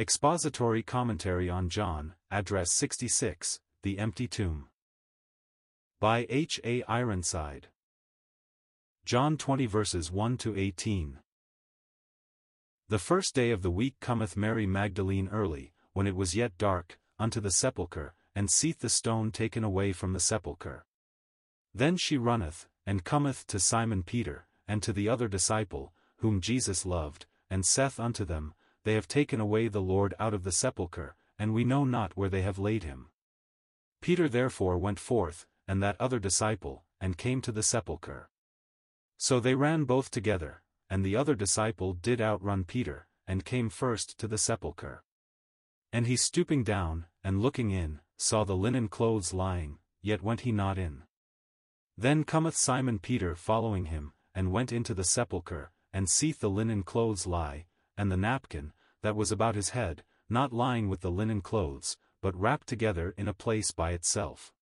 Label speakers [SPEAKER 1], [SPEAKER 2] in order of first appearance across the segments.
[SPEAKER 1] Expository Commentary on John, Address 66, The Empty Tomb. By H. A. Ironside. John 20 verses 1 to 18. The first day of the week cometh Mary Magdalene early, when it was yet dark, unto the sepulchre, and seeth the stone taken away from the sepulchre. Then she runneth, and cometh to Simon Peter, and to the other disciple, whom Jesus loved, and saith unto them, they have taken away the Lord out of the sepulchre, and we know not where they have laid him. Peter therefore went forth, and that other disciple, and came to the sepulchre. So they ran both together, and the other disciple did outrun Peter, and came first to the sepulchre. And he stooping down, and looking in, saw the linen clothes lying, yet went he not in. Then cometh Simon Peter following him, and went into the sepulchre, and seeth the linen clothes lie, and the napkin, that was about his head, not lying with the linen clothes, but wrapped together in a place by itself.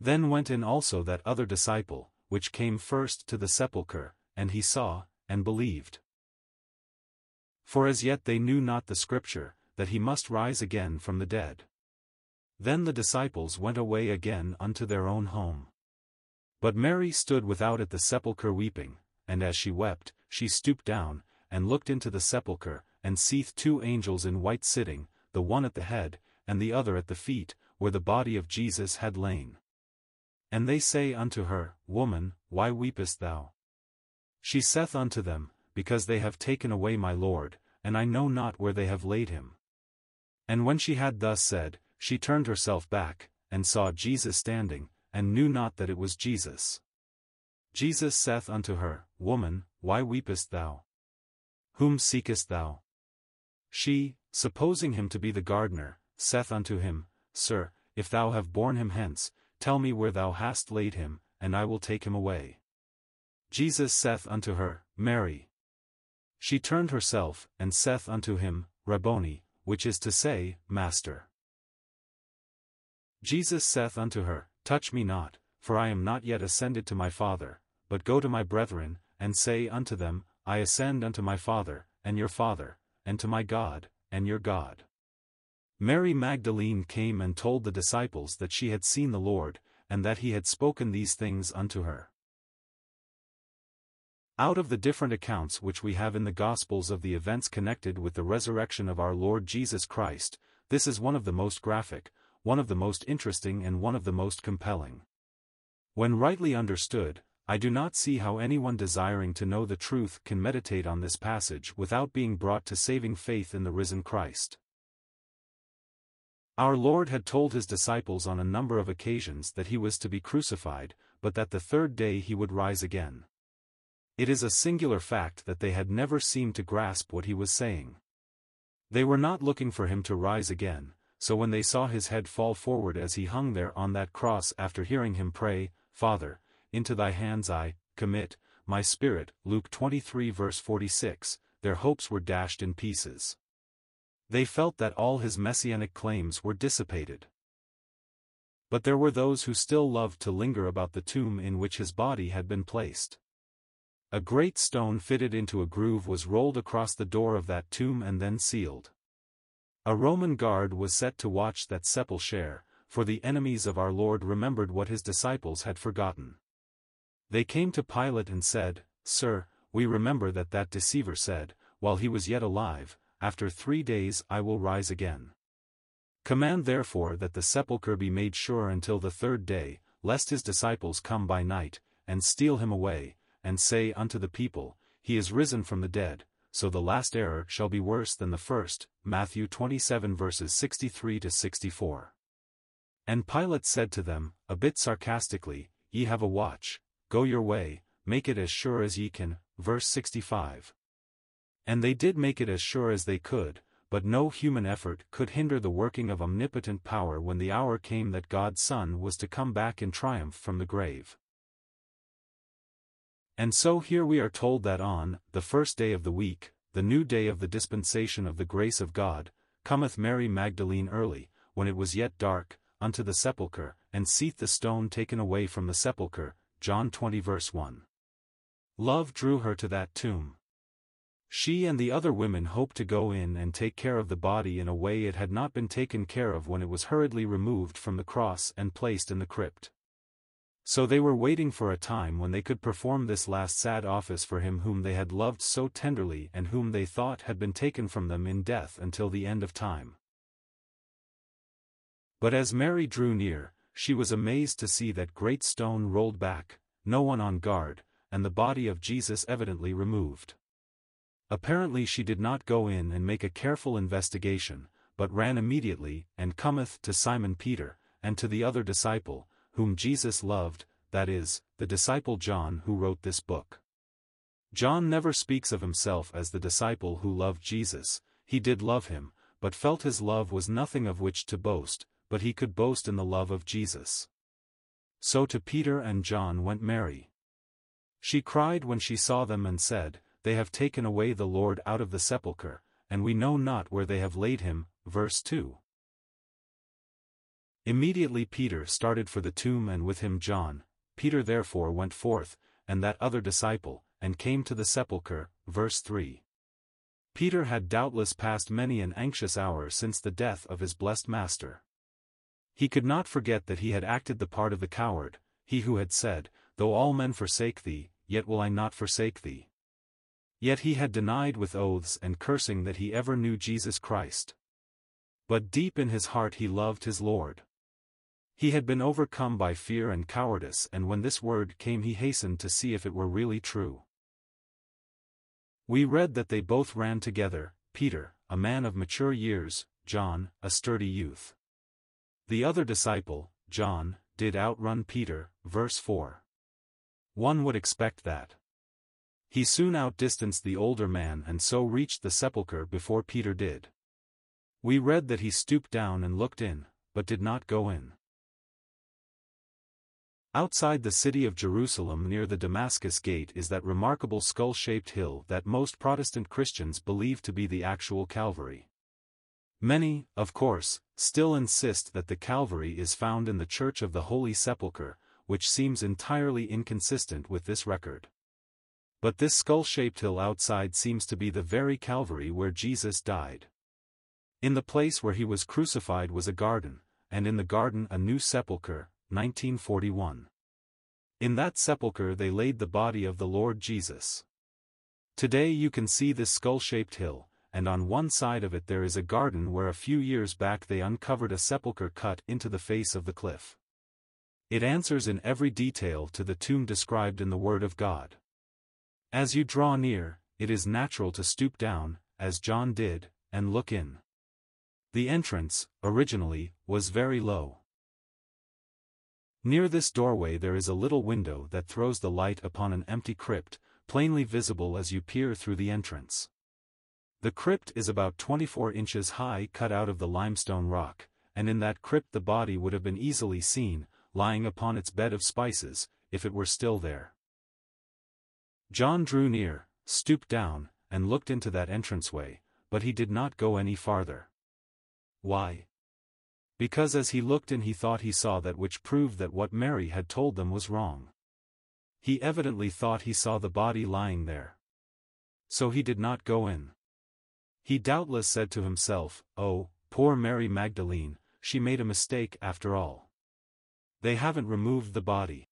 [SPEAKER 1] Then went in also that other disciple, which came first to the sepulchre, and he saw, and believed. For as yet they knew not the scripture, that he must rise again from the dead. Then the disciples went away again unto their own home. But Mary stood without at the sepulchre weeping, and as she wept, she stooped down, and looked into the sepulchre, and seeth two angels in white sitting, the one at the head, and the other at the feet, where the body of Jesus had lain. And they say unto her, Woman, why weepest thou? She saith unto them, Because they have taken away my Lord, and I know not where they have laid him. And when she had thus said, she turned herself back, and saw Jesus standing, and knew not that it was Jesus. Jesus saith unto her, Woman, why weepest thou? Whom seekest thou? She, supposing him to be the gardener, saith unto him, Sir, if thou have borne him hence, tell me where thou hast laid him, and I will take him away. Jesus saith unto her, Mary. She turned herself, and saith unto him, Rabboni, which is to say, Master. Jesus saith unto her, Touch me not, for I am not yet ascended to my Father, but go to my brethren, and say unto them, I ascend unto my Father, and your Father, and to my God, and your God. Mary Magdalene came and told the disciples that she had seen the Lord, and that he had spoken these things unto her. Out of the different accounts which we have in the Gospels of the events connected with the resurrection of our Lord Jesus Christ, this is one of the most graphic, one of the most interesting and one of the most compelling. When rightly understood, I do not see how anyone desiring to know the truth can meditate on this passage without being brought to saving faith in the risen Christ. Our Lord had told his disciples on a number of occasions that he was to be crucified, but that the third day he would rise again. It is a singular fact that they had never seemed to grasp what he was saying. They were not looking for him to rise again, so when they saw his head fall forward as he hung there on that cross after hearing him pray, Father, into thy hands I, commit, my spirit, Luke 23 verse 46, their hopes were dashed in pieces. They felt that all his messianic claims were dissipated. But there were those who still loved to linger about the tomb in which his body had been placed. A great stone fitted into a groove was rolled across the door of that tomb and then sealed. A Roman guard was set to watch that sepulchre, for the enemies of our Lord remembered what his disciples had forgotten. They came to Pilate and said, Sir, we remember that that deceiver said, while he was yet alive, After three days I will rise again. Command therefore that the sepulchre be made sure until the third day, lest his disciples come by night, and steal him away, and say unto the people, He is risen from the dead, so the last error shall be worse than the first. Matthew 27 verses 63 to 64. And Pilate said to them, a bit sarcastically, Ye have a watch, Go your way, make it as sure as ye can. Verse 65. And they did make it as sure as they could, but no human effort could hinder the working of omnipotent power when the hour came that God's Son was to come back in triumph from the grave. And so here we are told that on the first day of the week, the new day of the dispensation of the grace of God, cometh Mary Magdalene early, when it was yet dark, unto the sepulchre, and seeth the stone taken away from the sepulchre, John 20 verse 1. Love drew her to that tomb. She and the other women hoped to go in and take care of the body in a way it had not been taken care of when it was hurriedly removed from the cross and placed in the crypt. So they were waiting for a time when they could perform this last sad office for him whom they had loved so tenderly and whom they thought had been taken from them in death until the end of time. But as Mary drew near, she was amazed to see that great stone rolled back, no one on guard, and the body of Jesus evidently removed. Apparently she did not go in and make a careful investigation, but ran immediately, and cometh to Simon Peter, and to the other disciple, whom Jesus loved, that is, the disciple John who wrote this book. John never speaks of himself as the disciple who loved Jesus, he did love him, but felt his love was nothing of which to boast, but he could boast in the love of Jesus. So to Peter and John went Mary. She cried when she saw them and said, they have taken away the Lord out of the sepulchre, and we know not where they have laid him. Verse 2. Immediately Peter started for the tomb and with him John, Peter therefore went forth, and that other disciple, and came to the sepulchre. Verse 3. Peter had doubtless passed many an anxious hour since the death of his blessed master. He could not forget that he had acted the part of the coward, he who had said, Though all men forsake thee, yet will I not forsake thee. Yet he had denied with oaths and cursing that he ever knew Jesus Christ. But deep in his heart he loved his Lord. He had been overcome by fear and cowardice and when this word came he hastened to see if it were really true. We read that they both ran together, Peter, a man of mature years, John, a sturdy youth. The other disciple, John, did outrun Peter, verse 4. One would expect that. He soon outdistanced the older man and so reached the sepulchre before Peter did. We read that he stooped down and looked in, but did not go in. Outside the city of Jerusalem near the Damascus Gate is that remarkable skull-shaped hill that most Protestant Christians believe to be the actual Calvary. Many, of course, still insist that the Calvary is found in the Church of the Holy Sepulchre, which seems entirely inconsistent with this record. But this skull-shaped hill outside seems to be the very Calvary where Jesus died. In the place where he was crucified was a garden, and in the garden a new sepulchre, 1941. In that sepulchre they laid the body of the Lord Jesus. Today you can see this skull-shaped hill, and on one side of it there is a garden where a few years back they uncovered a sepulchre cut into the face of the cliff. It answers in every detail to the tomb described in the Word of God. As you draw near, it is natural to stoop down, as John did, and look in. The entrance, originally, was very low. Near this doorway there is a little window that throws the light upon an empty crypt, plainly visible as you peer through the entrance. The crypt is about 24 inches high cut out of the limestone rock, and in that crypt the body would have been easily seen, lying upon its bed of spices, if it were still there. John drew near, stooped down, and looked into that entranceway, but he did not go any farther. Why? Because as he looked in he thought he saw that which proved that what Mary had told them was wrong. He evidently thought he saw the body lying there. So he did not go in. He doubtless said to himself, Oh, poor Mary Magdalene, she made a mistake after all. They haven't removed the body.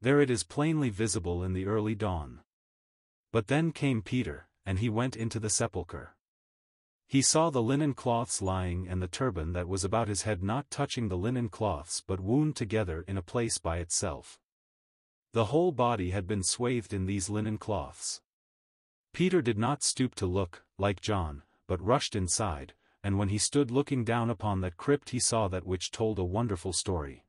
[SPEAKER 1] There it is plainly visible in the early dawn. But then came Peter, and he went into the sepulchre. He saw the linen cloths lying and the turban that was about his head not touching the linen cloths but wound together in a place by itself. The whole body had been swathed in these linen cloths. Peter did not stoop to look, like John, but rushed inside, and when he stood looking down upon that crypt he saw that which told a wonderful story.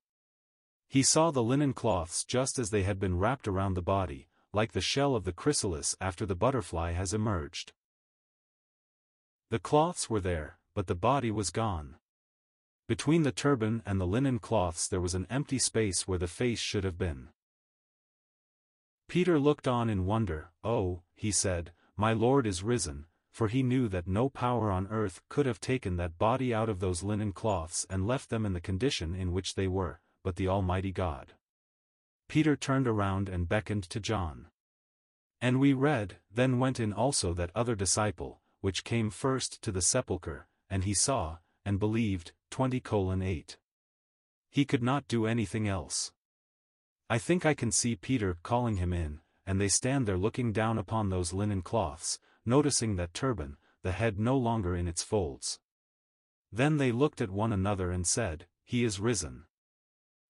[SPEAKER 1] He saw the linen cloths just as they had been wrapped around the body, like the shell of the chrysalis after the butterfly has emerged. The cloths were there, but the body was gone. Between the turban and the linen cloths there was an empty space where the face should have been. Peter looked on in wonder, Oh, he said, my Lord is risen, for he knew that no power on earth could have taken that body out of those linen cloths and left them in the condition in which they were, but the Almighty God. Peter turned around and beckoned to John. And we read, Then went in also that other disciple, which came first to the sepulchre, and he saw, and believed, 20 colon 8. He could not do anything else. I think I can see Peter calling him in, and they stand there looking down upon those linen cloths, noticing that turban, the head no longer in its folds. Then they looked at one another and said, He is risen.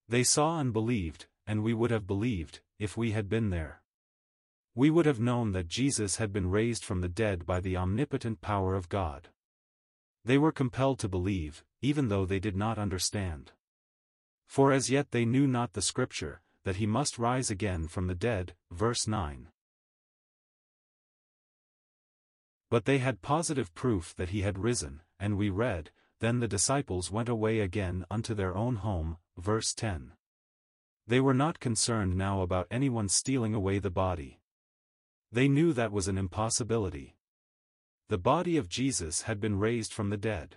[SPEAKER 1] They saw and believed, and we would have believed, if we had been there. We would have known that Jesus had been raised from the dead by the omnipotent power of God. They were compelled to believe, even though they did not understand. For as yet they knew not the Scripture, that he must rise again from the dead, verse 9. But they had positive proof that he had risen, and we read, Then the disciples went away again unto their own home, verse 10. They were not concerned now about anyone stealing away the body. They knew that was an impossibility. The body of Jesus had been raised from the dead.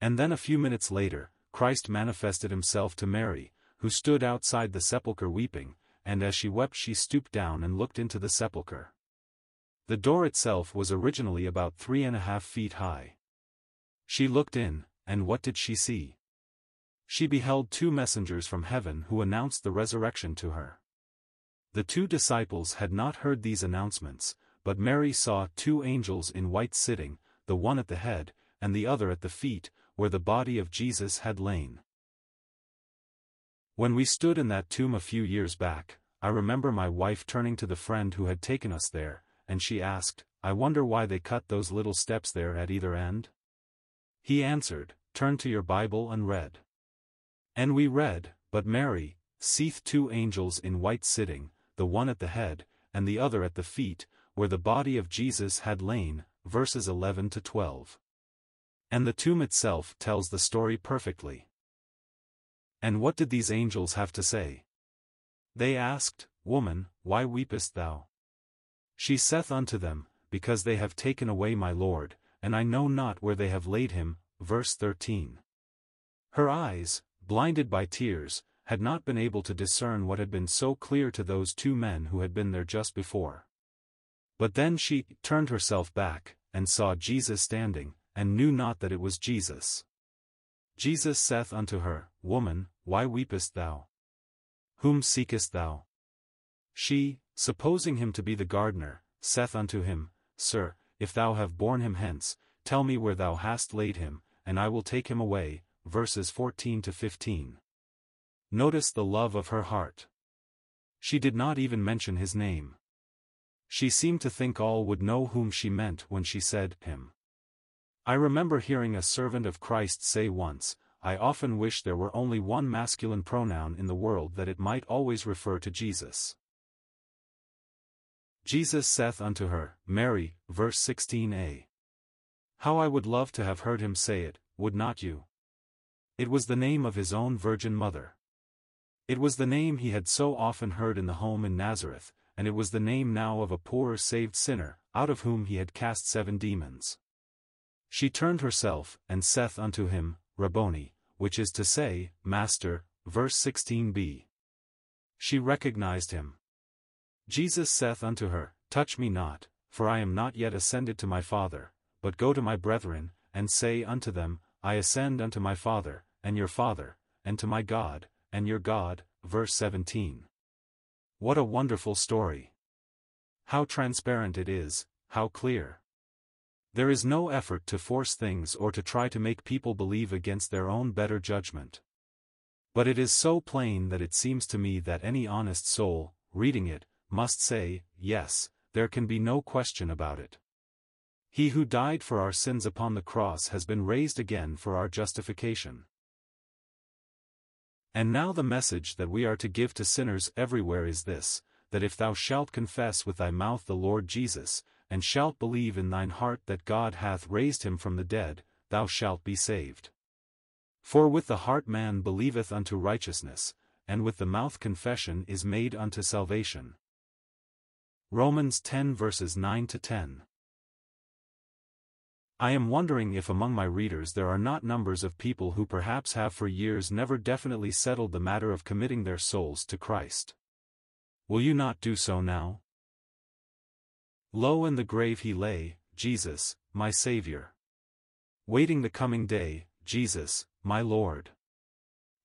[SPEAKER 1] And then a few minutes later, Christ manifested himself to Mary, who stood outside the sepulchre weeping, and as she wept she stooped down and looked into the sepulchre. The door itself was originally about three and a half feet high. She looked in, and what did she see? She beheld two messengers from heaven who announced the resurrection to her. The two disciples had not heard these announcements, but Mary saw two angels in white sitting, the one at the head, and the other at the feet, where the body of Jesus had lain. When we stood in that tomb a few years back, I remember my wife turning to the friend who had taken us there, and she asked, I wonder why they cut those little steps there at either end? He answered, Turn to your Bible and read. And we read, But Mary, seeth two angels in white sitting, the one at the head, and the other at the feet, where the body of Jesus had lain, verses 11 to 12. And the tomb itself tells the story perfectly. And what did these angels have to say? They asked, Woman, why weepest thou? She saith unto them, Because they have taken away my Lord, and I know not where they have laid him. Verse 13. Her eyes, blinded by tears, had not been able to discern what had been so clear to those two men who had been there just before. But then she turned herself back, and saw Jesus standing, and knew not that it was Jesus. Jesus saith unto her, Woman, why weepest thou? Whom seekest thou? She, supposing him to be the gardener, saith unto him, Sir, if thou have borne him hence, tell me where thou hast laid him, and I will take him away. Verses 14 to 15. Notice the love of her heart. She did not even mention his name. She seemed to think all would know whom she meant when she said, him. I remember hearing a servant of Christ say once, I often wish there were only one masculine pronoun in the world that it might always refer to Jesus. Jesus saith unto her, Mary, verse 16a. How I would love to have heard him say it, would not you? It was the name of his own virgin mother. It was the name he had so often heard in the home in Nazareth, and it was the name now of a poor saved sinner, out of whom he had cast seven demons. She turned herself, and saith unto him, Rabboni, which is to say, Master, verse 16b. She recognized him. Jesus saith unto her, Touch me not, for I am not yet ascended to my Father, but go to my brethren, and say unto them, I ascend unto my Father, and your Father, and to my God, and your God, verse 17. What a wonderful story! How transparent it is, how clear. There is no effort to force things or to try to make people believe against their own better judgment. But it is so plain that it seems to me that any honest soul, reading it, must say, yes, there can be no question about it. He who died for our sins upon the cross has been raised again for our justification. And now the message that we are to give to sinners everywhere is this, that if thou shalt confess with thy mouth the Lord Jesus, and shalt believe in thine heart that God hath raised him from the dead, thou shalt be saved. For with the heart man believeth unto righteousness, and with the mouth confession is made unto salvation. Romans 10 verses 9 to 10. I am wondering if among my readers there are not numbers of people who perhaps have for years never definitely settled the matter of committing their souls to Christ. Will you not do so now? Low in the grave he lay, Jesus, my Saviour. Waiting the coming day, Jesus, my Lord.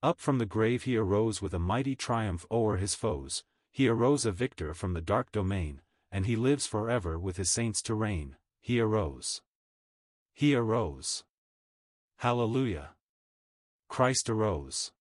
[SPEAKER 1] Up from the grave he arose with a mighty triumph o'er his foes, he arose a victor from the dark domain, and he lives forever with his saints to reign, he arose. He arose. Hallelujah. Christ arose.